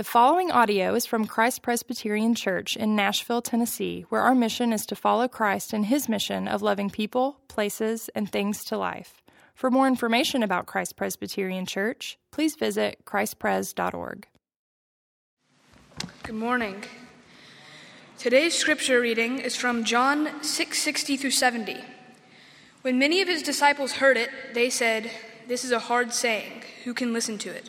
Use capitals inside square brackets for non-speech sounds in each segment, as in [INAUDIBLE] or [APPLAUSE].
The following audio is from Christ Presbyterian Church in Nashville, Tennessee, where our mission is to follow Christ in his mission of loving people, places, and things to life. For more information about Christ Presbyterian Church, please visit christpres.org. Good morning. Today's scripture reading is from John 6:60 through 70. When many of his disciples heard it, they said, "This is a hard saying. Who can listen to it?"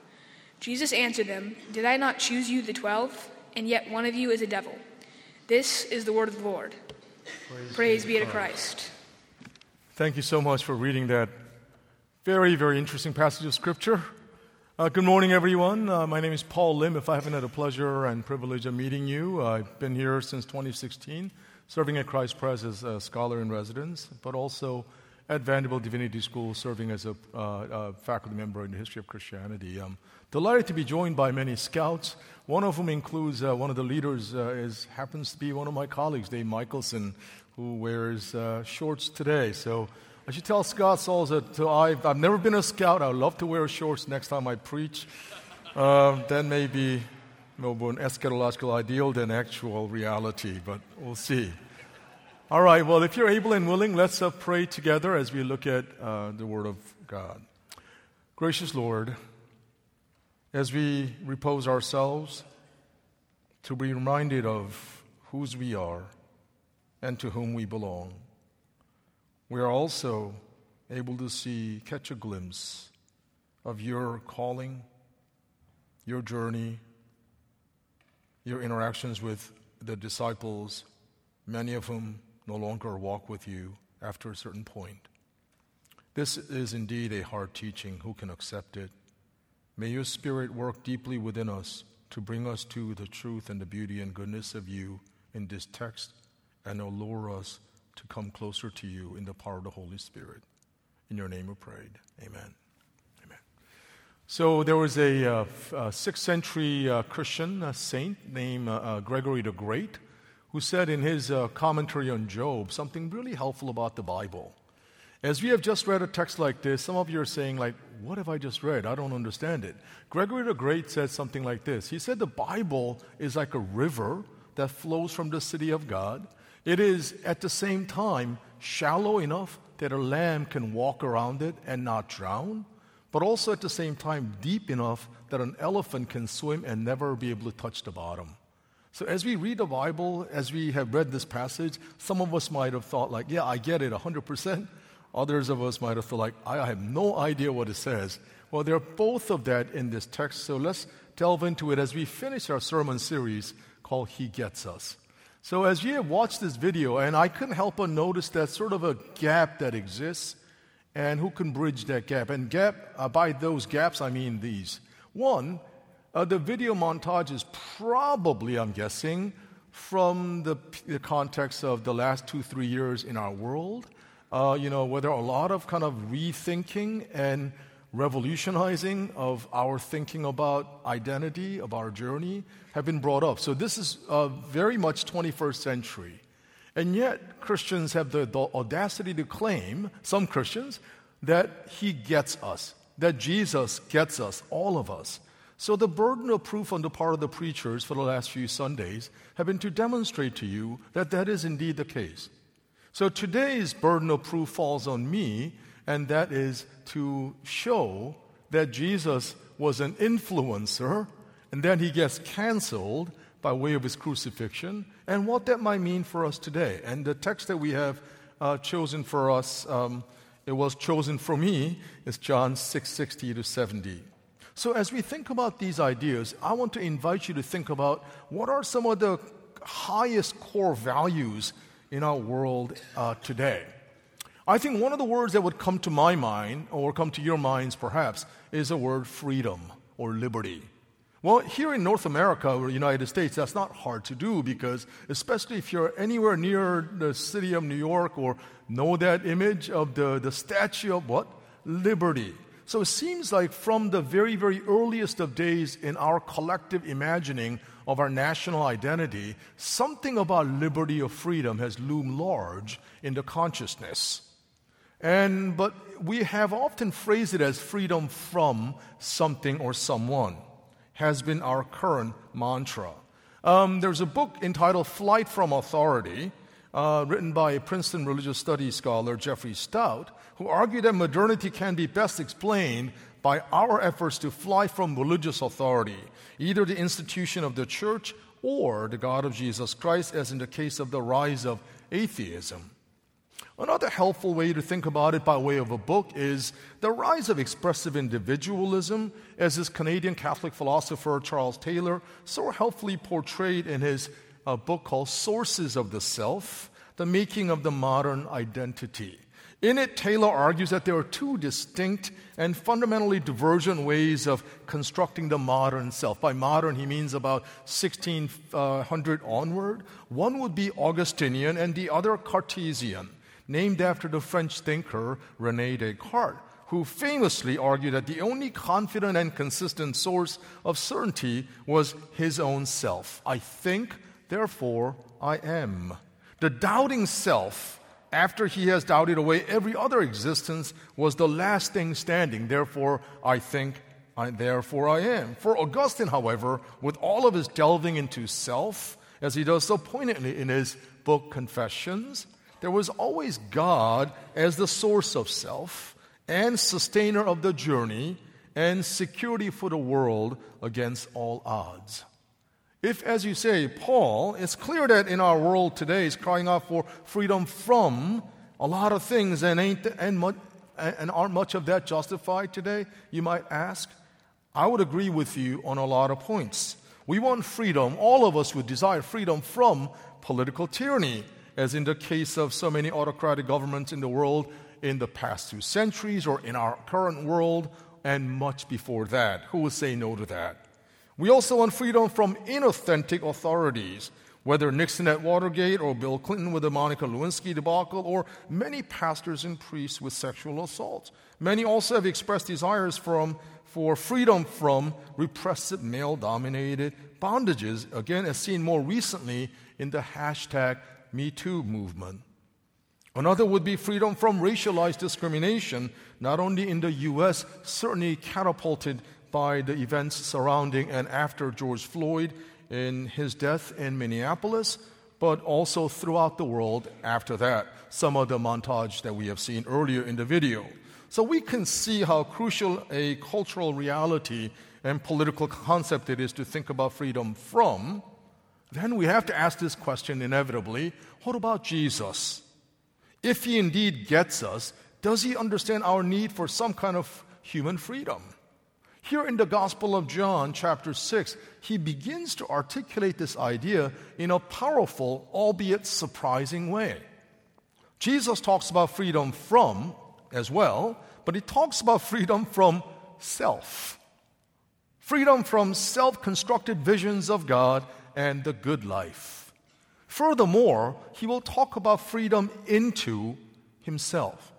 Jesus answered them, Did I not choose you, the twelve? And yet one of you is a devil. This is the word of the Lord. Praise, Praise be to Christ. Thank you so much for reading that very, very interesting passage of Scripture. Uh, good morning, everyone. Uh, my name is Paul Lim. If I haven't had a pleasure and privilege of meeting you, uh, I've been here since 2016, serving at Christ Pres as a scholar in residence, but also at Vanderbilt Divinity School, serving as a uh, faculty member in the history of Christianity. Um, Delighted to be joined by many scouts, one of whom includes uh, one of the leaders, uh, is, happens to be one of my colleagues, Dave Michelson, who wears uh, shorts today. So I should tell scouts also that I've, I've never been a scout. I would love to wear shorts next time I preach. Uh, that may be more an eschatological ideal than actual reality, but we'll see. All right, well, if you're able and willing, let's uh, pray together as we look at uh, the Word of God. Gracious Lord, as we repose ourselves to be reminded of whose we are and to whom we belong. We are also able to see, catch a glimpse of your calling, your journey, your interactions with the disciples, many of whom no longer walk with you after a certain point. This is indeed a hard teaching. Who can accept it? May your Spirit work deeply within us to bring us to the truth and the beauty and goodness of you in this text and allure us to come closer to you in the power of the Holy Spirit. In your name we prayed. Amen. Amen. So there was a, uh, a sixth century uh, Christian saint named uh, uh, Gregory the Great who said in his uh, commentary on Job something really helpful about the Bible. As we have just read a text like this, some of you are saying, like, what have I just read? I don't understand it. Gregory the Great said something like this. He said the Bible is like a river that flows from the city of God. It is at the same time shallow enough that a lamb can walk around it and not drown, but also at the same time deep enough that an elephant can swim and never be able to touch the bottom. So, as we read the Bible, as we have read this passage, some of us might have thought, like, yeah, I get it 100%. Others of us might have felt like, I have no idea what it says. Well, there are both of that in this text, so let's delve into it as we finish our sermon series called He Gets Us. So, as you have watched this video, and I couldn't help but notice that sort of a gap that exists, and who can bridge that gap? And gap, uh, by those gaps, I mean these. One, uh, the video montage is probably, I'm guessing, from the, the context of the last two, three years in our world uh, you know, where there are a lot of kind of rethinking and revolutionizing of our thinking about identity, of our journey, have been brought up. So this is uh, very much 21st century. And yet, Christians have the, the audacity to claim, some Christians, that He gets us, that Jesus gets us, all of us. So, the burden of proof on the part of the preachers for the last few Sundays have been to demonstrate to you that that is indeed the case. So today's burden of proof falls on me, and that is to show that Jesus was an influencer and then he gets canceled by way of his crucifixion and what that might mean for us today. And the text that we have uh, chosen for us, um, it was chosen for me, is John 6 60 to 70. So, as we think about these ideas, I want to invite you to think about what are some of the highest core values in our world uh, today. I think one of the words that would come to my mind, or come to your minds perhaps, is the word freedom or liberty. Well, here in North America or the United States, that's not hard to do because, especially if you're anywhere near the city of New York or know that image of the, the statue of what? Liberty. So it seems like from the very, very earliest of days in our collective imagining of our national identity, something about liberty or freedom has loomed large in the consciousness. And, but we have often phrased it as freedom from something or someone has been our current mantra. Um, there's a book entitled Flight from Authority, uh, written by a Princeton religious studies scholar, Jeffrey Stout, who argue that modernity can be best explained by our efforts to fly from religious authority, either the institution of the church or the God of Jesus Christ, as in the case of the rise of atheism. Another helpful way to think about it by way of a book is the rise of expressive individualism, as this Canadian Catholic philosopher Charles Taylor so helpfully portrayed in his uh, book called Sources of the Self The Making of the Modern Identity. In it, Taylor argues that there are two distinct and fundamentally divergent ways of constructing the modern self. By modern, he means about 1600 onward. One would be Augustinian and the other Cartesian named after the French thinker Rene Descartes, who famously argued that the only confident and consistent source of certainty was his own self. I think, therefore I am. The doubting self, after he has doubted away every other existence, was the last thing standing. Therefore I think, I, therefore I am. For Augustine, however, with all of his delving into self, as he does so poignantly in his book Confessions, there was always God as the source of self and sustainer of the journey and security for the world against all odds. If, as you say, Paul, it's clear that in our world today is crying out for freedom from a lot of things and, ain't, and, much, and aren't much of that justified today, you might ask. I would agree with you on a lot of points. We want freedom, all of us would desire freedom from political tyranny as in the case of so many autocratic governments in the world in the past two centuries or in our current world and much before that. Who would say no to that? We also want freedom from inauthentic authorities, whether Nixon at Watergate or Bill Clinton with the Monica Lewinsky debacle or many pastors and priests with sexual assaults. Many also have expressed desires from, for freedom from repressive male dominated bondages, again, as seen more recently in the hashtag me Too movement. Another would be freedom from racialized discrimination, not only in the US, certainly catapulted by the events surrounding and after George Floyd in his death in Minneapolis, but also throughout the world after that. Some of the montage that we have seen earlier in the video. So we can see how crucial a cultural reality and political concept it is to think about freedom from then we have to ask this question inevitably what about Jesus? If he indeed gets us, does he understand our need for some kind of human freedom? Here in the Gospel of John, chapter 6, he begins to articulate this idea in a powerful, albeit surprising way. Jesus talks about freedom from as well, but he talks about freedom from self. Freedom from self constructed visions of God and the good life. Furthermore, he will talk about freedom into himself.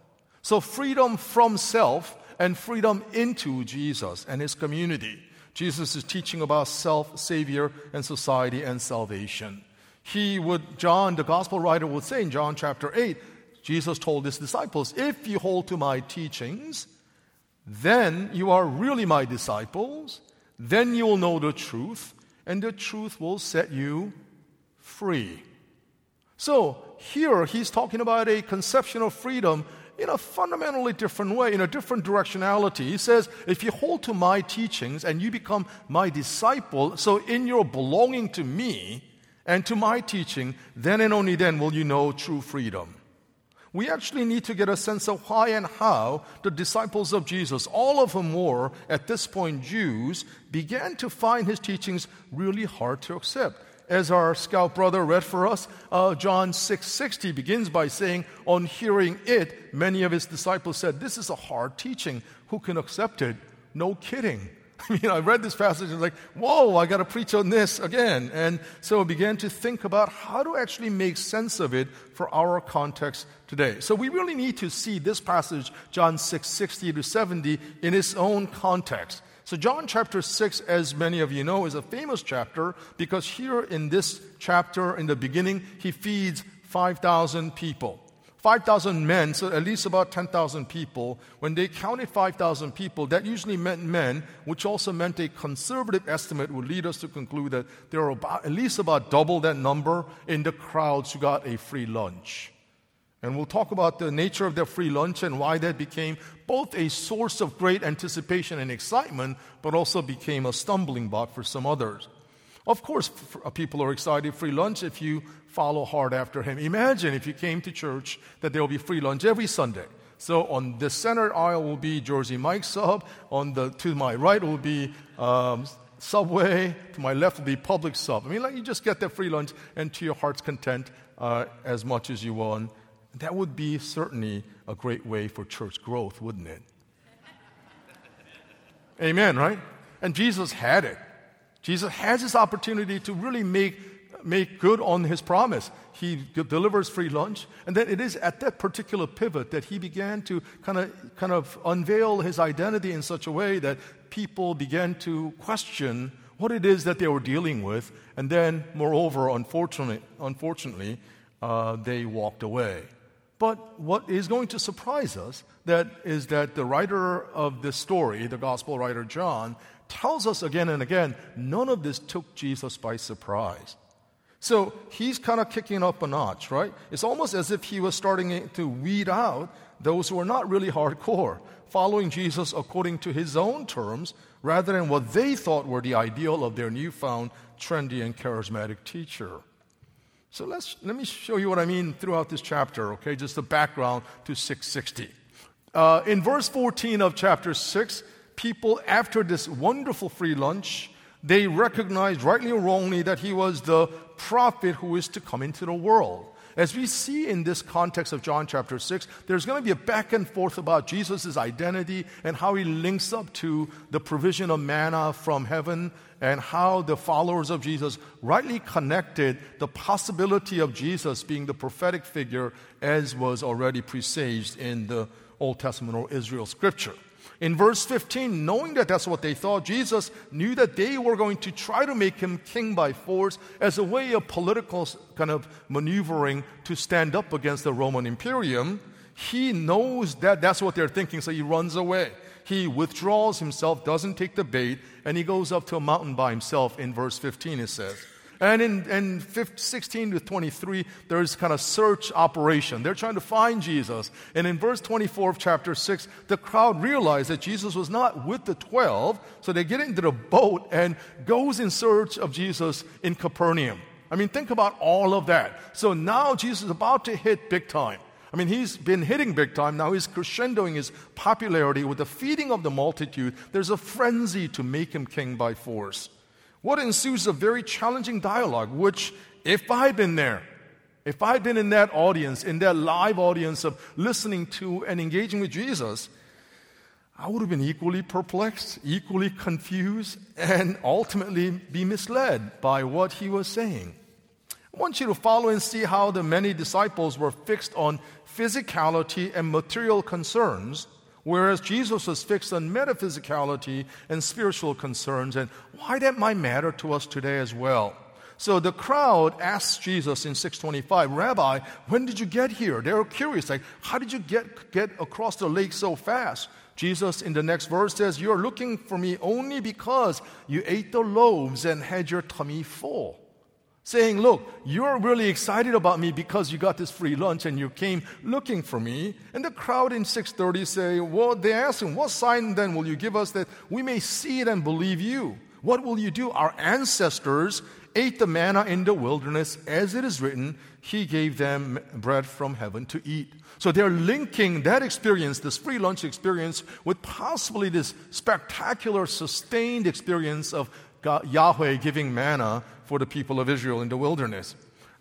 So, freedom from self and freedom into Jesus and his community. Jesus is teaching about self, Savior, and society and salvation. He would, John, the gospel writer, would say in John chapter 8, Jesus told his disciples, If you hold to my teachings, then you are really my disciples. Then you will know the truth, and the truth will set you free. So, here he's talking about a conception of freedom in a fundamentally different way, in a different directionality. He says, If you hold to my teachings and you become my disciple, so in your belonging to me and to my teaching, then and only then will you know true freedom. We actually need to get a sense of why and how the disciples of Jesus, all of whom were at this point Jews, began to find his teachings really hard to accept as our scout brother read for us, uh, John 6:60 begins by saying, "On hearing it, many of his disciples said, "This is a hard teaching. Who can accept it?" No kidding. [LAUGHS] I mean, I read this passage and like, whoa, I got to preach on this again. And so I began to think about how to actually make sense of it for our context today. So we really need to see this passage, John 6, 60 to 70, in its own context. So, John chapter 6, as many of you know, is a famous chapter because here in this chapter, in the beginning, he feeds 5,000 people. 5,000 men, so at least about 10,000 people. When they counted 5,000 people, that usually meant men, which also meant a conservative estimate would lead us to conclude that there are about, at least about double that number in the crowds who got a free lunch. And we'll talk about the nature of their free lunch and why that became both a source of great anticipation and excitement, but also became a stumbling block for some others. Of course, people are excited free lunch if you follow hard after him. Imagine if you came to church that there will be free lunch every Sunday. So on the center aisle will be Jersey Mike's sub. On the to my right will be um, Subway. To my left will be Publix sub. I mean, like you just get that free lunch and to your heart's content uh, as much as you want that would be certainly a great way for church growth, wouldn't it? Amen, right? And Jesus had it. Jesus has this opportunity to really make, make good on his promise. He delivers free lunch. And then it is at that particular pivot that he began to kind of, kind of unveil his identity in such a way that people began to question what it is that they were dealing with. And then, moreover, unfortunately, unfortunately uh, they walked away. But what is going to surprise us that is that the writer of this story, the gospel writer John, tells us again and again, none of this took Jesus by surprise. So he's kind of kicking up a notch, right? It's almost as if he was starting to weed out those who are not really hardcore, following Jesus according to his own terms, rather than what they thought were the ideal of their newfound trendy and charismatic teacher. So let's, let me show you what I mean throughout this chapter, okay? Just the background to 660. Uh, in verse 14 of chapter 6, people, after this wonderful free lunch, they recognized, rightly or wrongly, that he was the prophet who is to come into the world. As we see in this context of John chapter 6, there's going to be a back and forth about Jesus' identity and how he links up to the provision of manna from heaven and how the followers of Jesus rightly connected the possibility of Jesus being the prophetic figure as was already presaged in the Old Testament or Israel scripture. In verse 15, knowing that that's what they thought, Jesus knew that they were going to try to make him king by force as a way of political kind of maneuvering to stand up against the Roman imperium. He knows that that's what they're thinking, so he runs away. He withdraws himself, doesn't take the bait, and he goes up to a mountain by himself in verse 15, it says. And in, in 15, 16 to 23, there's kind of search operation. They're trying to find Jesus. And in verse 24 of chapter 6, the crowd realized that Jesus was not with the 12, so they get into the boat and goes in search of Jesus in Capernaum. I mean, think about all of that. So now Jesus is about to hit big time. I mean, he's been hitting big time. Now he's crescendoing his popularity with the feeding of the multitude. There's a frenzy to make him king by force. What ensues a very challenging dialogue, which, if I'd been there, if I'd been in that audience, in that live audience of listening to and engaging with Jesus, I would have been equally perplexed, equally confused, and ultimately be misled by what he was saying. I want you to follow and see how the many disciples were fixed on physicality and material concerns Whereas Jesus was fixed on metaphysicality and spiritual concerns, and why that might matter to us today as well. So the crowd asks Jesus in 625, Rabbi, when did you get here? They were curious, like, how did you get, get across the lake so fast? Jesus in the next verse says, You're looking for me only because you ate the loaves and had your tummy full. Saying, Look, you're really excited about me because you got this free lunch and you came looking for me. And the crowd in 630 say, Well, they ask him, What sign then will you give us that we may see it and believe you? What will you do? Our ancestors ate the manna in the wilderness, as it is written, He gave them bread from heaven to eat. So they're linking that experience, this free lunch experience, with possibly this spectacular, sustained experience of God, Yahweh giving manna for the people of Israel in the wilderness.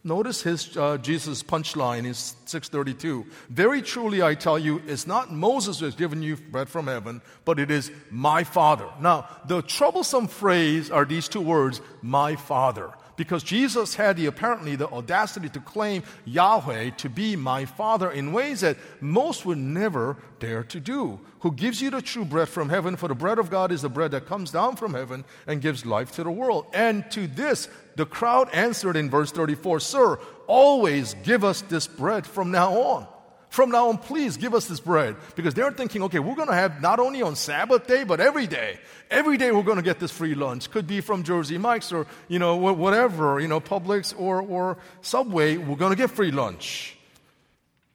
Notice his uh, Jesus punchline in 632. Very truly I tell you, it's not Moses who has given you bread from heaven, but it is my Father. Now, the troublesome phrase are these two words, my Father because Jesus had the apparently the audacity to claim Yahweh to be my Father in ways that most would never dare to do. Who gives you the true bread from heaven? For the bread of God is the bread that comes down from heaven and gives life to the world. And to this, the crowd answered in verse 34 Sir, always give us this bread from now on. From now on, please give us this bread. Because they're thinking, okay, we're going to have not only on Sabbath day, but every day. Every day we're going to get this free lunch. Could be from Jersey Mike's or, you know, whatever, you know, Publix or, or Subway. We're going to get free lunch.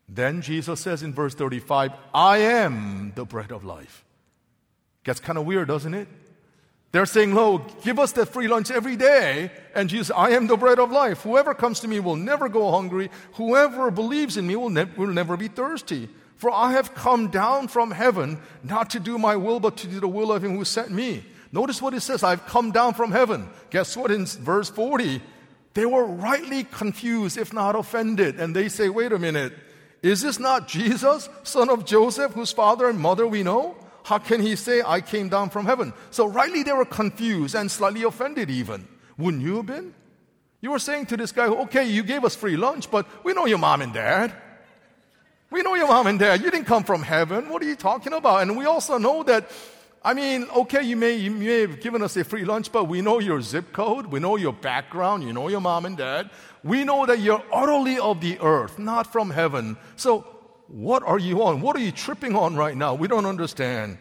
Then Jesus says in verse 35, I am the bread of life. Gets kind of weird, doesn't it? They're saying, "Lo, give us that free lunch every day. And Jesus, I am the bread of life. Whoever comes to me will never go hungry. Whoever believes in me will, ne- will never be thirsty. For I have come down from heaven not to do my will, but to do the will of him who sent me. Notice what it says I've come down from heaven. Guess what? In verse 40, they were rightly confused, if not offended. And they say, wait a minute, is this not Jesus, son of Joseph, whose father and mother we know? How can he say, I came down from heaven? So, rightly, they were confused and slightly offended, even. Wouldn't you have been? You were saying to this guy, okay, you gave us free lunch, but we know your mom and dad. We know your mom and dad. You didn't come from heaven. What are you talking about? And we also know that, I mean, okay, you may, you may have given us a free lunch, but we know your zip code. We know your background. You know your mom and dad. We know that you're utterly of the earth, not from heaven. So what are you on? What are you tripping on right now? We don't understand.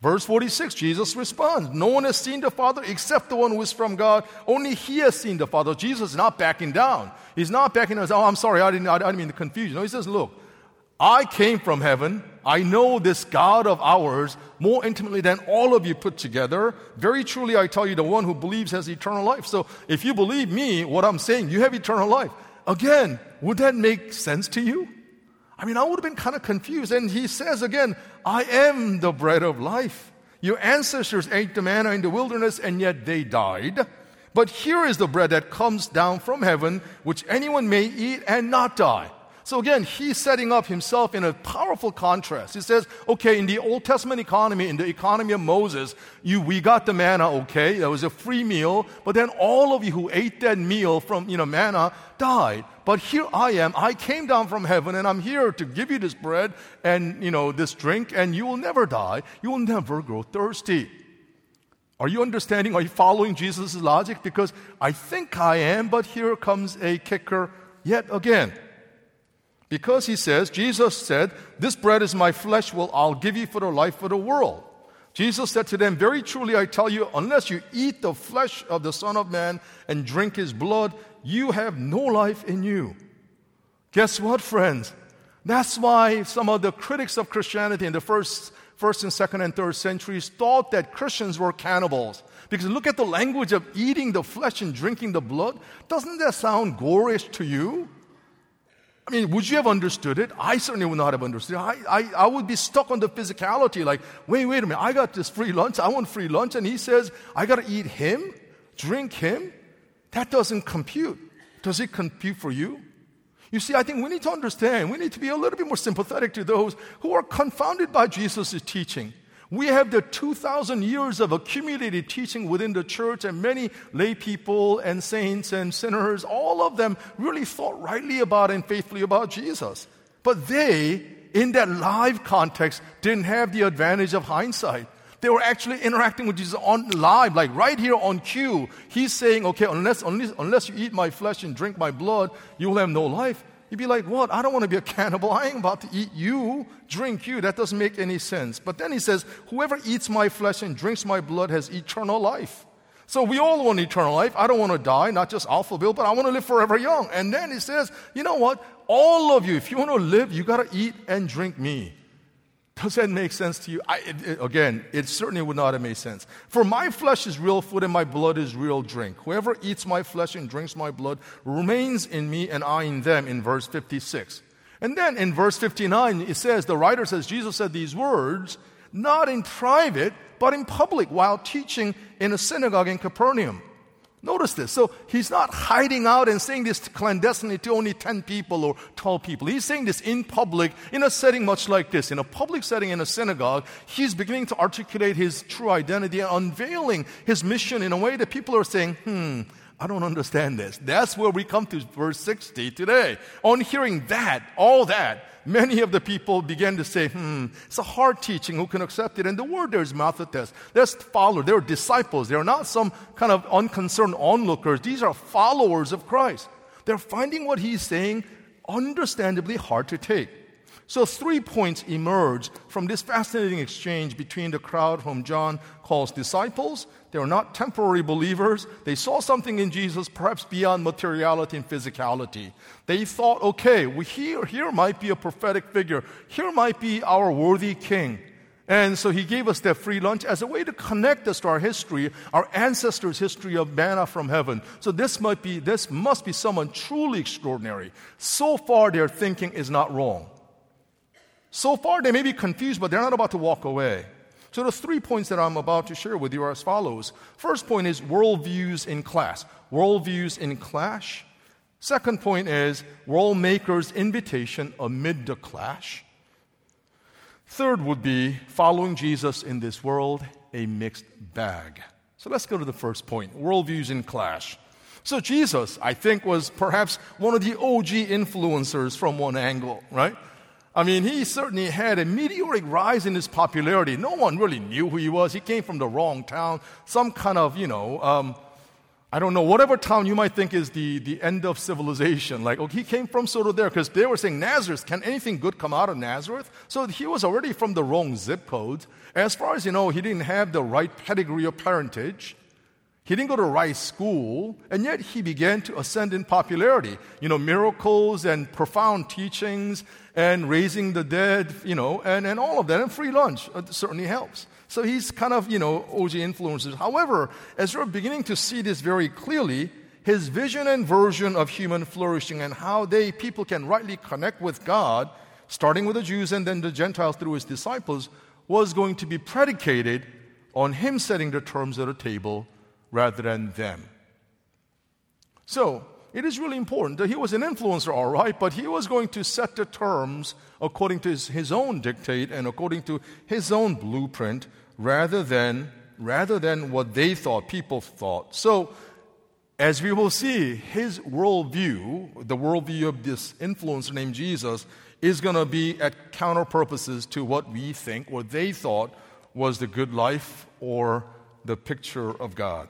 Verse 46, Jesus responds, No one has seen the Father except the one who is from God. Only he has seen the Father. Jesus is not backing down. He's not backing down. Oh, I'm sorry, I didn't, I didn't mean to confuse you. No, he says, Look, I came from heaven. I know this God of ours more intimately than all of you put together. Very truly, I tell you, the one who believes has eternal life. So if you believe me, what I'm saying, you have eternal life. Again, would that make sense to you? I mean, I would have been kind of confused. And he says again, I am the bread of life. Your ancestors ate the manna in the wilderness, and yet they died. But here is the bread that comes down from heaven, which anyone may eat and not die. So again, he's setting up himself in a powerful contrast. He says, okay, in the Old Testament economy, in the economy of Moses, you, we got the manna, okay, that was a free meal, but then all of you who ate that meal from, you know, manna died. But here I am, I came down from heaven and I'm here to give you this bread and, you know, this drink and you will never die. You will never grow thirsty. Are you understanding? Are you following Jesus' logic? Because I think I am, but here comes a kicker yet again. Because he says, Jesus said, This bread is my flesh, will I'll give you for the life of the world. Jesus said to them, Very truly I tell you, unless you eat the flesh of the Son of Man and drink his blood, you have no life in you. Guess what, friends? That's why some of the critics of Christianity in the first, first and second and third centuries thought that Christians were cannibals. Because look at the language of eating the flesh and drinking the blood. Doesn't that sound gorish to you? I mean, would you have understood it? I certainly would not have understood. I, I, I would be stuck on the physicality, like, wait, wait a minute, I got this free lunch, I want free lunch, and he says, I got to eat him, drink him. That doesn't compute. Does it compute for you? You see, I think we need to understand, we need to be a little bit more sympathetic to those who are confounded by Jesus' teaching. We have the 2,000 years of accumulated teaching within the church, and many lay people and saints and sinners, all of them really thought rightly about and faithfully about Jesus. But they, in that live context, didn't have the advantage of hindsight. They were actually interacting with Jesus on live, like right here on cue. He's saying, okay, unless, unless, unless you eat my flesh and drink my blood, you will have no life. You'd be like, What? I don't want to be a cannibal. I ain't about to eat you, drink you. That doesn't make any sense. But then he says, Whoever eats my flesh and drinks my blood has eternal life. So we all want eternal life. I don't want to die, not just Alphaville, but I want to live forever young. And then he says, you know what? All of you, if you want to live, you got to eat and drink me. Does that make sense to you? I, it, it, again, it certainly would not have made sense. For my flesh is real food and my blood is real drink. Whoever eats my flesh and drinks my blood remains in me and I in them, in verse 56. And then in verse 59, it says, the writer says, Jesus said these words, not in private, but in public while teaching in a synagogue in Capernaum. Notice this. So he's not hiding out and saying this clandestinely to only 10 people or 12 people. He's saying this in public, in a setting much like this. In a public setting in a synagogue, he's beginning to articulate his true identity and unveiling his mission in a way that people are saying, hmm, I don't understand this. That's where we come to verse 60 today. On hearing that, all that, many of the people began to say, hmm, it's a hard teaching. Who can accept it? And the word there is mathetes. There's followers. They're disciples. They're not some kind of unconcerned onlookers. These are followers of Christ. They're finding what he's saying understandably hard to take. So, three points emerge from this fascinating exchange between the crowd whom John calls disciples. They were not temporary believers. They saw something in Jesus, perhaps beyond materiality and physicality. They thought, okay, we here, here might be a prophetic figure. Here might be our worthy king. And so he gave us that free lunch as a way to connect us to our history, our ancestors' history of manna from heaven. So this might be, this must be someone truly extraordinary. So far, their thinking is not wrong. So far, they may be confused, but they're not about to walk away. So, the three points that I'm about to share with you are as follows. First point is worldviews in class. Worldviews in clash. Second point is world maker's invitation amid the clash. Third would be following Jesus in this world, a mixed bag. So let's go to the first point worldviews in clash. So, Jesus, I think, was perhaps one of the OG influencers from one angle, right? I mean, he certainly had a meteoric rise in his popularity. No one really knew who he was. He came from the wrong town, some kind of, you know, um, I don't know, whatever town you might think is the, the end of civilization. Like, okay, he came from sort of there because they were saying, Nazareth, can anything good come out of Nazareth? So he was already from the wrong zip code. As far as you know, he didn't have the right pedigree or parentage. He didn't go to right school, and yet he began to ascend in popularity. You know, miracles and profound teachings and raising the dead, you know, and, and all of that, and free lunch uh, certainly helps. So he's kind of, you know, OG influences. However, as we're beginning to see this very clearly, his vision and version of human flourishing and how they, people can rightly connect with God, starting with the Jews and then the Gentiles through his disciples, was going to be predicated on him setting the terms at the table rather than them. So, it is really important that he was an influencer, all right, but he was going to set the terms according to his, his own dictate and according to his own blueprint rather than, rather than what they thought, people thought. So, as we will see, his worldview, the worldview of this influencer named Jesus, is going to be at counter purposes to what we think, or they thought was the good life or the picture of God.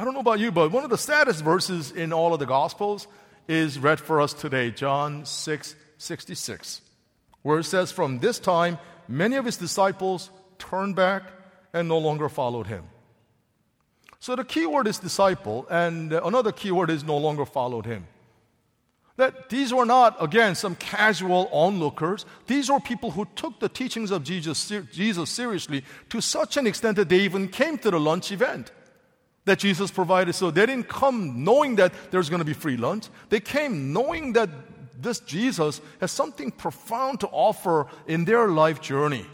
I don't know about you, but one of the saddest verses in all of the Gospels is read for us today, John 6 66, where it says, From this time, many of his disciples turned back and no longer followed him. So the key word is disciple, and another key word is no longer followed him. That these were not, again, some casual onlookers. These were people who took the teachings of Jesus, Jesus seriously to such an extent that they even came to the lunch event that Jesus provided. So they didn't come knowing that there's going to be free lunch. They came knowing that this Jesus has something profound to offer in their life journey.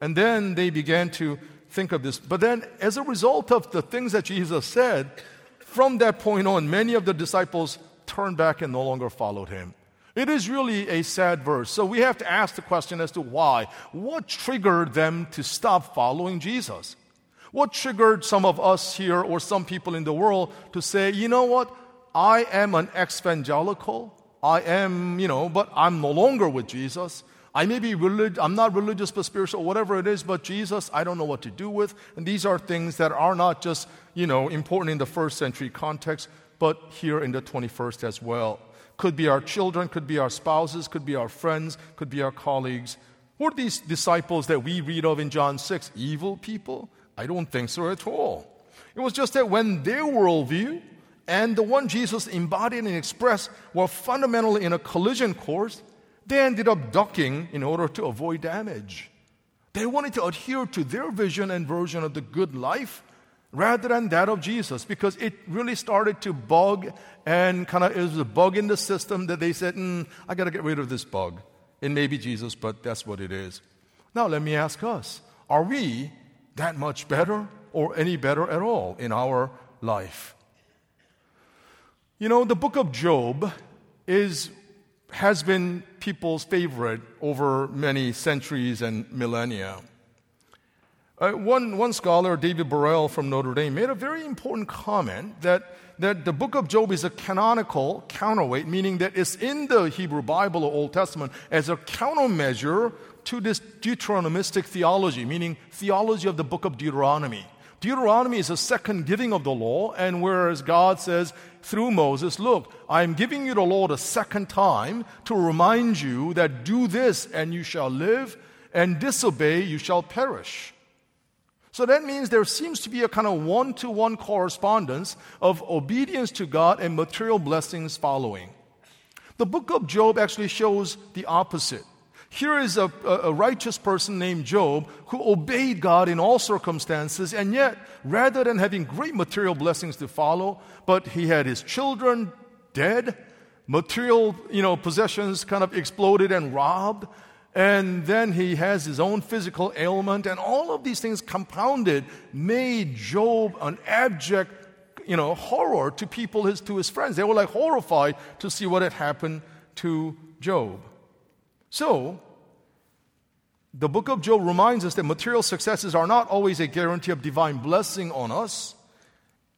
And then they began to think of this. But then, as a result of the things that Jesus said, from that point on, many of the disciples turned back and no longer followed him. It is really a sad verse. So we have to ask the question as to why. What triggered them to stop following Jesus? What triggered some of us here or some people in the world to say, you know what? I am an evangelical. I am, you know, but I'm no longer with Jesus. I may be religious, I'm not religious but spiritual, whatever it is, but Jesus, I don't know what to do with. And these are things that are not just, you know, important in the first century context, but here in the 21st as well. Could be our children, could be our spouses, could be our friends, could be our colleagues. Who are these disciples that we read of in John 6? Evil people? I don't think so at all. It was just that when their worldview and the one Jesus embodied and expressed were fundamentally in a collision course, they ended up ducking in order to avoid damage. They wanted to adhere to their vision and version of the good life rather than that of Jesus because it really started to bug and kind of it was a bug in the system that they said, mm, I got to get rid of this bug. It may be Jesus, but that's what it is. Now, let me ask us are we that much better or any better at all in our life? You know, the book of Job is, has been people's favorite over many centuries and millennia. Uh, one, one scholar, David Burrell from Notre Dame, made a very important comment that, that the book of Job is a canonical counterweight, meaning that it's in the Hebrew Bible or Old Testament as a countermeasure to this Deuteronomistic theology, meaning theology of the book of Deuteronomy. Deuteronomy is a second giving of the law, and whereas God says through Moses, Look, I'm giving you the law the second time to remind you that do this and you shall live, and disobey, you shall perish. So that means there seems to be a kind of one to one correspondence of obedience to God and material blessings following. The book of Job actually shows the opposite. Here is a, a, righteous person named Job who obeyed God in all circumstances, and yet, rather than having great material blessings to follow, but he had his children dead, material you know, possessions kind of exploded and robbed, and then he has his own physical ailment, and all of these things compounded made Job an abject, you know, horror to people, his, to his friends. They were like horrified to see what had happened to Job. So, the book of Job reminds us that material successes are not always a guarantee of divine blessing on us.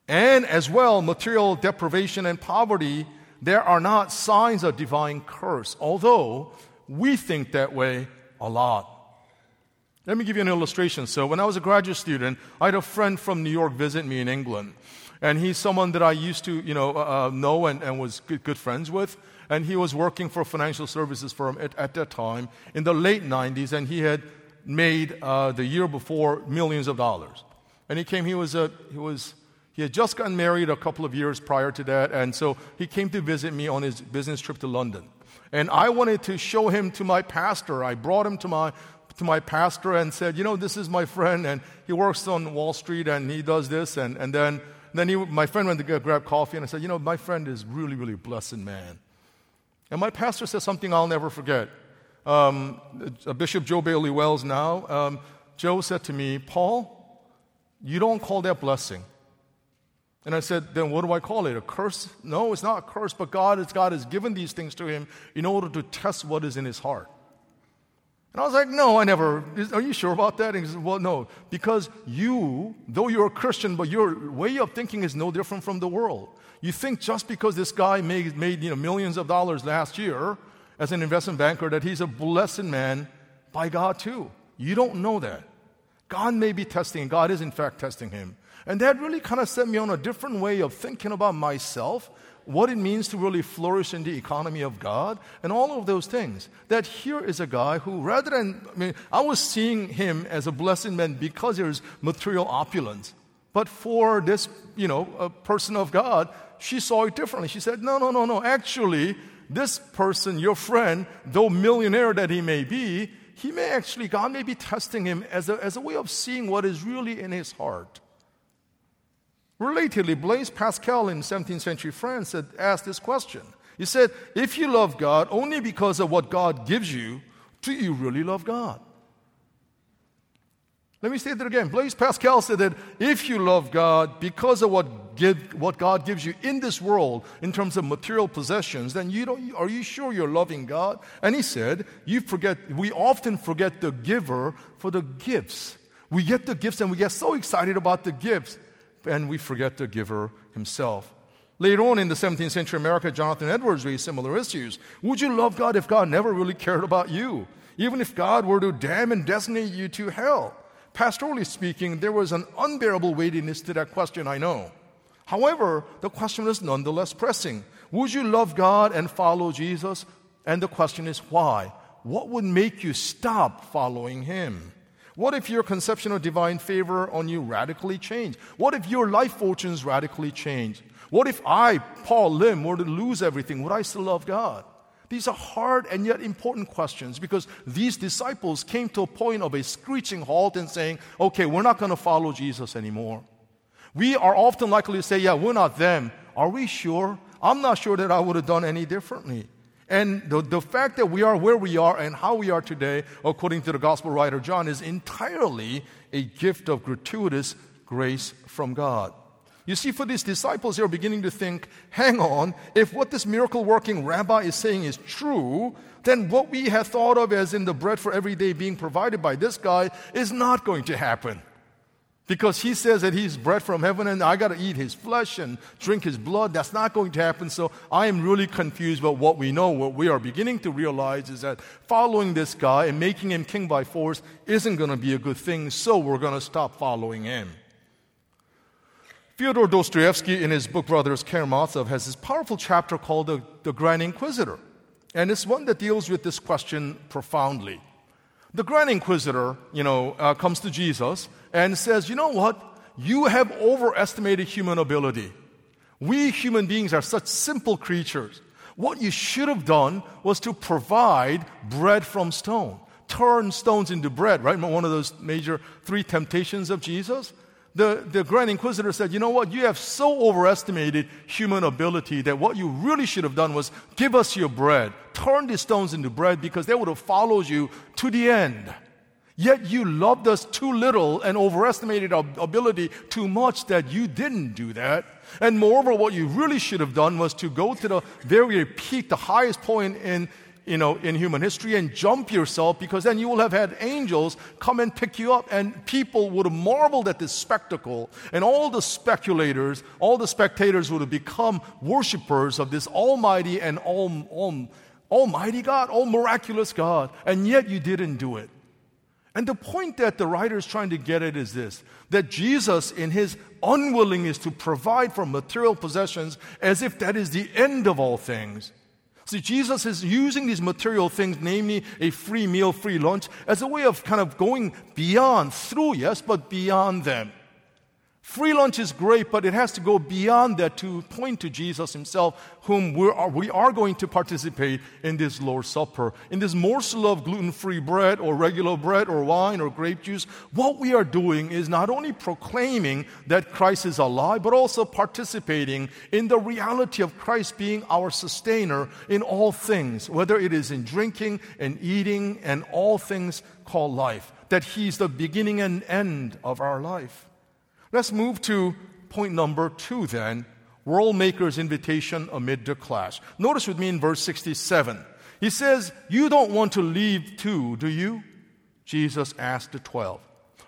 And as well, material deprivation and poverty, there are not signs of divine curse. Although we think that way a lot. Let me give you an illustration. So, when I was a graduate student, I had a friend from New York visit me in England. And he's someone that I used to, you know, uh, uh, know and, and was good, good, friends with. And he was working for a financial services firm at, at that time in the late 90s, and he had made uh, the year before millions of dollars. And he came, he was, a, he was, he had just gotten married a couple of years prior to that, and so he came to visit me on his business trip to London. And I wanted to show him to my pastor. I brought him to my, to my pastor and said, You know, this is my friend, and he works on Wall Street, and he does this. And, and then, then he, my friend went to grab coffee, and I said, You know, my friend is really, really a blessed man. And my pastor said something I'll never forget. Um, Bishop Jo Bailey Wells now, um, Jo said to me, Paul, you don't call that blessing. And I said, then what do I call it? A curse? No, it's not a curse, but God, is, God has given these things to him in order to test what is in his heart. And I was like, no, I never. Are you sure about that? And he said, well, no, because you, though you're a Christian, but your way of thinking is no different from the world. You think just because this guy made, made you know, millions of dollars last year as an investment banker that he's a blessed man by God too. You don't know that. God may be testing, God is in fact testing him. And that really kind of set me on a different way of thinking about myself, what it means to really flourish in the economy of God, and all of those things. That here is a guy who, rather than, I mean, I was seeing him as a blessed man because there's material opulence. But for this, you know, a person of God, she saw it differently. She said, no, no, no, no. Actually, this person, your friend, though millionaire that he may be, he may actually, God may be testing him as a, as a way of seeing what is really in his heart. Relatedly, Blaise Pascal in 17th century France had asked this question. He said, If you love God only because of what God gives you, do you really love God? Let me say that again. Blaise Pascal said that if you love God because of what, give, what God gives you in this world in terms of material possessions, then you don't, are you sure you're loving God? And he said, you forget, we often forget the giver for the gifts. We get the gifts and we get so excited about the gifts and we forget the giver himself. Later on in the 17th century America, Jonathan Edwards raised similar issues. Would you love God if God never really cared about you? Even if God were to damn and designate you to hell? Pastorally speaking, there was an unbearable weightiness to that question, I know. However, the question is nonetheless pressing. Would you love God and follow Jesus? And the question is why? What would make you stop following him? What if your conception of divine favor on you radically changed? What if your life fortunes radically changed? What if I, Paul Lim, were to lose everything? Would I still love God? These are hard and yet important questions because these disciples came to a point of a screeching halt and saying, okay, we're not going to follow Jesus anymore. We are often likely to say, yeah, we're not them. Are we sure? I'm not sure that I would have done any differently. And the, the fact that we are where we are and how we are today, according to the gospel writer John, is entirely a gift of gratuitous grace from God. You see, for these disciples, they're beginning to think hang on, if what this miracle working rabbi is saying is true, then what we had thought of as in the bread for every day being provided by this guy is not going to happen. Because he says that he's bread from heaven and I got to eat his flesh and drink his blood. That's not going to happen. So I am really confused about what we know. What we are beginning to realize is that following this guy and making him king by force isn't going to be a good thing. So we're going to stop following him. Fyodor Dostoevsky, in his book Brothers Karamazov, has this powerful chapter called the, the Grand Inquisitor. And it's one that deals with this question profoundly. The Grand Inquisitor, you know, uh, comes to Jesus and says, You know what? You have overestimated human ability. We human beings are such simple creatures. What you should have done was to provide bread from stone. Turn stones into bread, right? One of those major three temptations of Jesus the, the Grand Inquisitor said, You know what? You have so overestimated human ability that what you really should have done was give us your bread, turn these stones into bread because they would have followed you to the end. Yet you loved us too little and overestimated our ability too much that you didn't do that. And moreover, what you really should have done was to go to the very peak, the highest point in you know, in human history and jump yourself because then you will have had angels come and pick you up and people would have marveled at this spectacle and all the speculators, all the spectators would have become worshippers of this almighty and all, all, almighty God, all miraculous God, and yet you didn't do it. And the point that the writer is trying to get at is this that Jesus, in his unwillingness to provide for material possessions as if that is the end of all things, See, Jesus is using these material things, namely a free meal, free lunch, as a way of kind of going beyond, through, yes, but beyond them. Free lunch is great, but it has to go beyond that to point to Jesus himself, whom we are, we are going to participate in this Lord's Supper. In this morsel of gluten free bread or regular bread or wine or grape juice, what we are doing is not only proclaiming that Christ is alive, but also participating in the reality of Christ being our sustainer in all things, whether it is in drinking and eating and all things called life, that He's the beginning and end of our life. Let's move to point number two then World Maker's invitation amid the clash. Notice with me in verse 67. He says, You don't want to leave too, do you? Jesus asked the 12.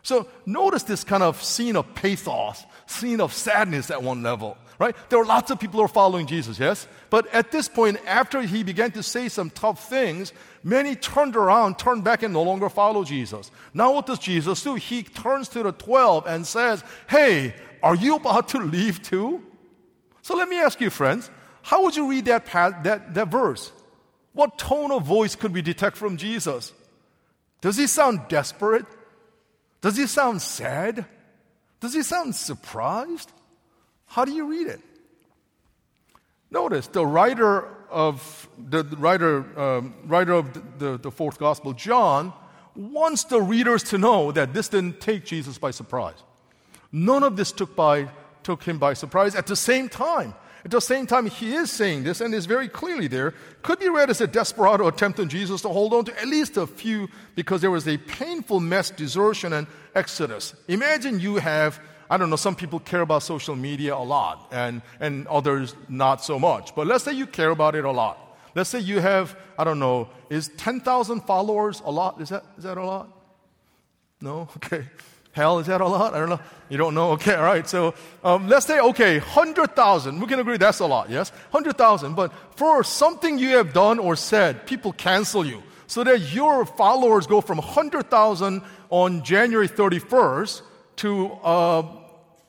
So notice this kind of scene of pathos, scene of sadness at one level, right? There were lots of people who are following Jesus, yes? But at this point, after he began to say some tough things, many turned around, turned back, and no longer follow Jesus. Now, what does Jesus do? He turns to the 12 and says, Hey, are you about to leave too? So let me ask you, friends, how would you read that, that, that verse? What tone of voice could we detect from Jesus? Does he sound desperate? Does he sound sad? Does he sound surprised? How do you read it? Notice the writer of the writer, um, writer of the, the, fourth gospel, John, wants the readers to know that this didn't take Jesus by surprise. None of this took, by, took him by surprise. At the same time, at the same time, he is saying this, and is very clearly there, could be read as a desperado attempt on Jesus to hold on to at least a few because there was a painful mass desertion and exodus. Imagine you have I don't know, some people care about social media a lot and, and others not so much. But let's say you care about it a lot. Let's say you have, I don't know, is 10,000 followers a lot? Is that, is that a lot? No? [LAUGHS] Okay. Hell, is that a lot? I don't know. You don't know? Okay, all right. So um, let's say, okay, 100,000. We can agree that's a lot, yes? 100,000. But for something you have done or said, people cancel you. So that your followers go from 100,000 on January 31st to uh,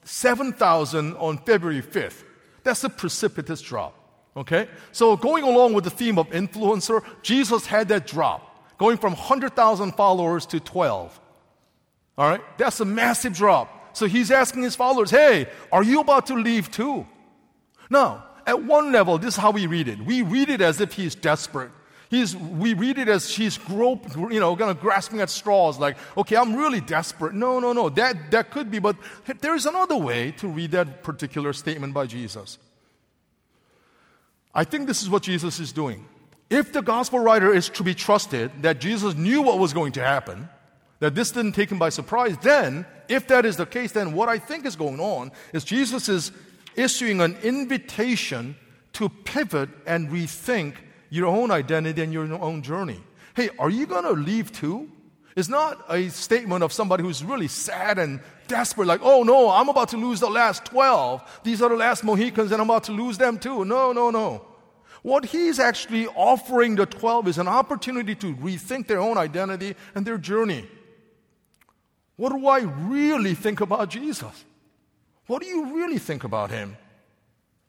7,000 on February 5th. That's a precipitous drop. Okay? So, going along with the theme of influencer, Jesus had that drop, going from 100,000 followers to 12. All right? That's a massive drop. So he's asking his followers, hey, are you about to leave too? Now, at one level, this is how we read it. We read it as if he's desperate. He's, we read it as she's grope, you know, kind of grasping at straws, like, okay, I'm really desperate. No, no, no, that, that could be, but there's another way to read that particular statement by Jesus. I think this is what Jesus is doing. If the gospel writer is to be trusted, that Jesus knew what was going to happen, that this didn't take him by surprise, then, if that is the case, then what I think is going on is Jesus is issuing an invitation to pivot and rethink your own identity and your own journey. Hey, are you going to leave too? It's not a statement of somebody who's really sad and desperate, like, oh no, I'm about to lose the last 12. These are the last Mohicans and I'm about to lose them too. No, no, no. What he's actually offering the 12 is an opportunity to rethink their own identity and their journey. What do I really think about Jesus? What do you really think about him?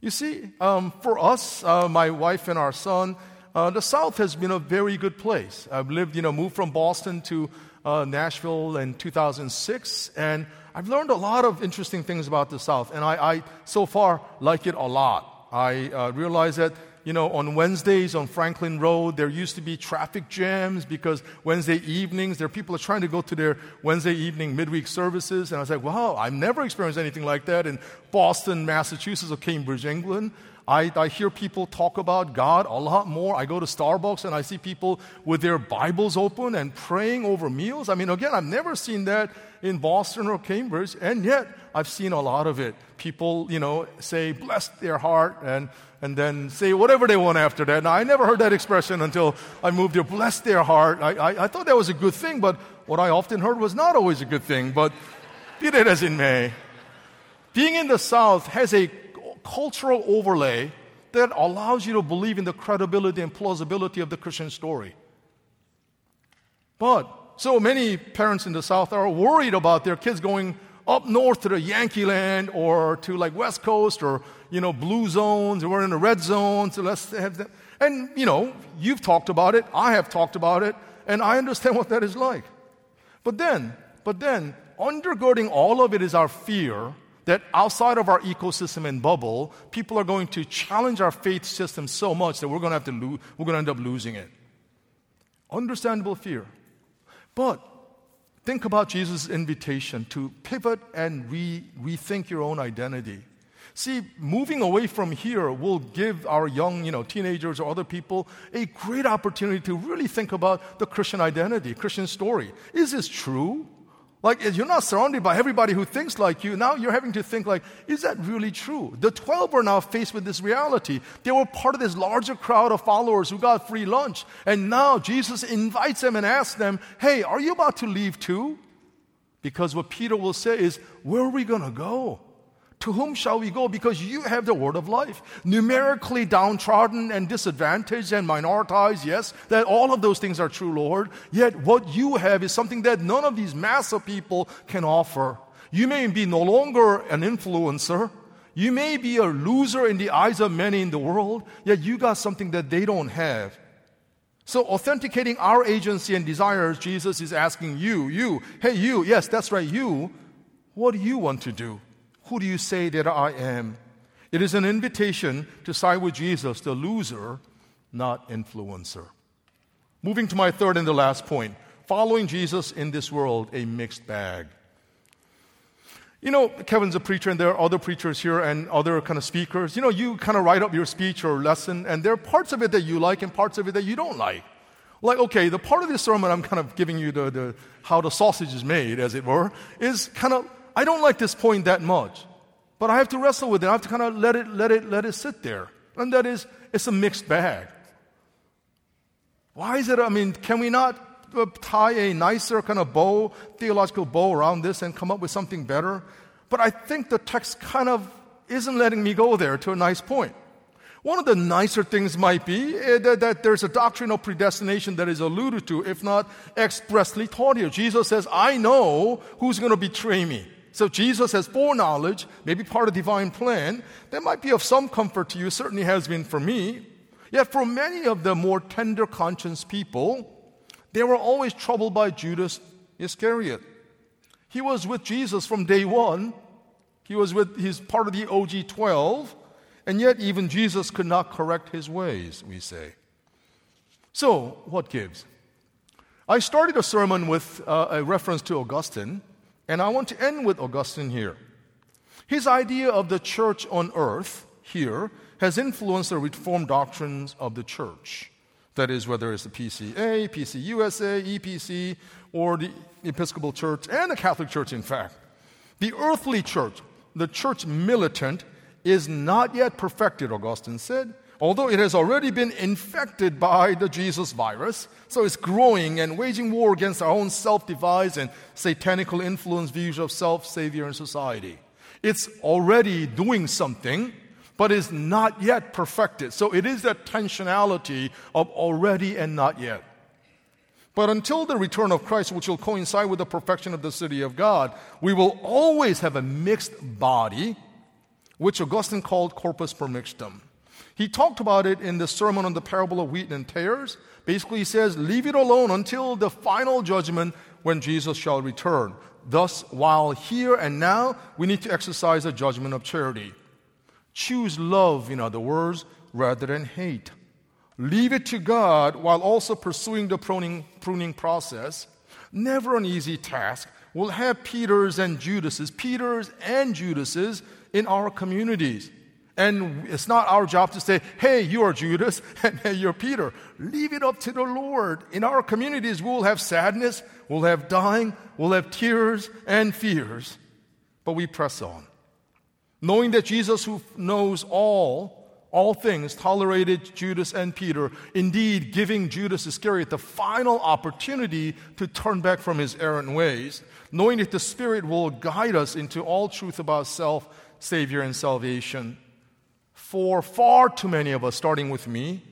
You see, um, for us, uh, my wife and our son, uh, the South has been a very good place. I've lived, you know, moved from Boston to uh, Nashville in 2006, and I've learned a lot of interesting things about the South, and I, I so far like it a lot. I uh, realize that you know, on Wednesdays on Franklin Road, there used to be traffic jams because Wednesday evenings, there are people are trying to go to their Wednesday evening midweek services. And I was like, wow, I've never experienced anything like that in Boston, Massachusetts, or Cambridge, England. I, I hear people talk about God a lot more. I go to Starbucks and I see people with their Bibles open and praying over meals. I mean, again, I've never seen that in Boston or Cambridge, and yet I've seen a lot of it. People, you know, say, bless their heart, and, and then say whatever they want after that. Now, I never heard that expression until I moved here, bless their heart. I, I, I thought that was a good thing, but what I often heard was not always a good thing, but be that as it may. Being in the South has a cultural overlay that allows you to believe in the credibility and plausibility of the Christian story. But so many parents in the South are worried about their kids going up north to the Yankee land or to like West Coast or, you know, blue zones or we're in the red zone. So let's have. And, you know, you've talked about it. I have talked about it. And I understand what that is like. But then, but then, undergirding all of it is our fear that outside of our ecosystem and bubble, people are going to challenge our faith system so much that we're going to have to lose, we're going to end up losing it. Understandable fear. But think about Jesus' invitation to pivot and re- rethink your own identity. See, moving away from here will give our young, you know, teenagers or other people a great opportunity to really think about the Christian identity, Christian story. Is this true? Like, you're not surrounded by everybody who thinks like you. Now you're having to think, like, is that really true? The 12 are now faced with this reality. They were part of this larger crowd of followers who got free lunch. And now Jesus invites them and asks them, hey, are you about to leave too? Because what Peter will say is, where are we going to go? To whom shall we go? Because you have the word of life. Numerically downtrodden and disadvantaged and minoritized, yes, that all of those things are true, Lord. Yet what you have is something that none of these mass of people can offer. You may be no longer an influencer. You may be a loser in the eyes of many in the world, yet you got something that they don't have. So, authenticating our agency and desires, Jesus is asking you, you, hey, you, yes, that's right, you, what do you want to do? Who do you say that I am? It is an invitation to side with Jesus, the loser, not influencer. Moving to my third and the last point following Jesus in this world, a mixed bag. You know, Kevin's a preacher, and there are other preachers here and other kind of speakers. You know, you kind of write up your speech or lesson, and there are parts of it that you like and parts of it that you don't like. Like, okay, the part of this sermon I'm kind of giving you the, the how the sausage is made, as it were, is kind of I don't like this point that much, but I have to wrestle with it. I have to kind of let it, let it, let it sit there. And that is, it's a mixed bag. Why is it, I mean, can we not uh, tie a nicer kind of bow, theological bow around this and come up with something better? But I think the text kind of isn't letting me go there to a nice point. One of the nicer things might be eh, that, that, there's a doctrine of predestination that is alluded to, if not expressly taught here. Jesus says, I know who's going to betray me. So Jesus has foreknowledge, maybe part of divine plan. That might be of some comfort to you, certainly has been for me. Yet for many of the more tender conscience people, they were always troubled by Judas Iscariot. He was with Jesus from day one. He was with, he's part of the OG 12, and yet even Jesus could not correct his ways, we say. So, what gives? I started a sermon with uh, a reference to Augustine, and I want to end with Augustine here. His idea of the church on earth here has influenced the reformed doctrines of the church. That is, whether it's the PCA, PCUSA, EPC, or the Episcopal Church, and the Catholic Church, in fact. The earthly church, the church militant, is not yet perfected, Augustine said, although it has already been infected by the Jesus virus. So it's growing and waging war against our own self devised and satanical influence views of self, Savior, and society. It's already doing something, but is not yet perfected. So it is that tensionality of already and not yet. But until the return of Christ, which will coincide with the perfection of the city of God, we will always have a mixed body, which Augustine called corpus permixtum. He talked about it in the sermon on the parable of wheat and tares. Basically, he says, Leave it alone until the final judgment when Jesus shall return. Thus, while here and now, we need to exercise a judgment of charity. Choose love, in other words, rather than hate. Leave it to God while also pursuing the pruning, pruning process. Never an easy task. We'll have Peters and Judases, Peters and Judases in our communities. And it's not our job to say, hey, you are Judas [LAUGHS] and hey, you're Peter. Leave it up to the Lord. In our communities, we'll have sadness, we'll have dying, we'll have tears and fears, but we press on. Knowing that Jesus, who knows all, all things, tolerated Judas and Peter, indeed giving Judas Iscariot the final opportunity to turn back from his errant ways, knowing that the Spirit will guide us into all truth about self, Savior, and salvation. For far too many of us, starting with me,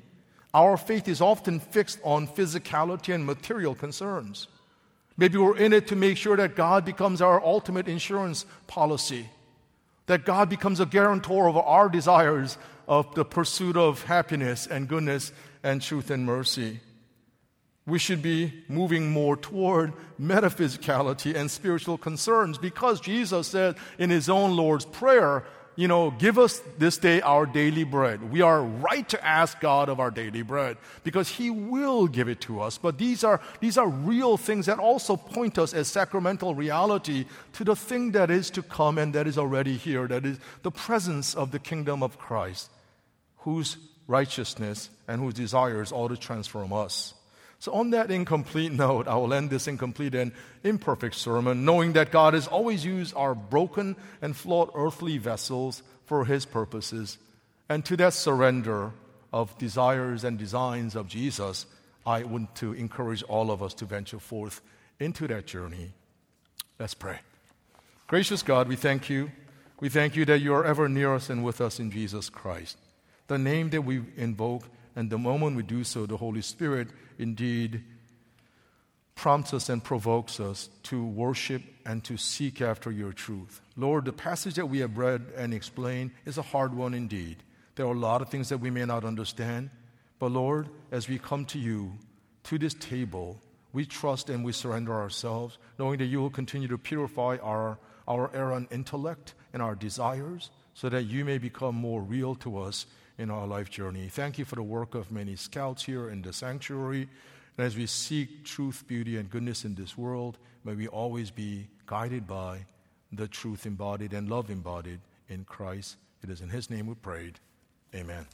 our faith is often fixed on physicality and material concerns. Maybe we're in it to make sure that God becomes our ultimate insurance policy, that God becomes a guarantor of our desires of the pursuit of happiness and goodness and truth and mercy. We should be moving more toward metaphysicality and spiritual concerns because Jesus said in his own Lord's Prayer, you know, give us this day our daily bread. We are right to ask God of our daily bread because He will give it to us. But these are, these are real things that also point us as sacramental reality to the thing that is to come and that is already here, that is the presence of the kingdom of Christ whose righteousness and whose desires ought to transform us. So, on that incomplete [LAUGHS] note, I will end this incomplete and imperfect sermon, knowing that God has always used our broken and flawed earthly vessels for His purposes. And to that surrender of desires and designs of Jesus, I want to encourage all of us to venture forth into that journey. Let's pray. Gracious God, we thank you. We thank you that you are ever near us and with us in Jesus Christ the name that we invoke, and the moment we do so, the Holy Spirit indeed prompts us and provokes us to worship and to seek after your truth. Lord, the passage that we have read and explained is a hard one indeed. There are a lot of things that we may not understand, but Lord, as we come to you, to this table, we trust and we surrender ourselves, knowing that you will continue to purify our, our errant intellect and our desires so that you may become more real to us in our life journey. Thank you for the work of many scouts here in the sanctuary. And as we seek truth, beauty, and goodness in this world, may we always be guided by the truth embodied and love embodied in Christ. It is in His name we prayed. Amen.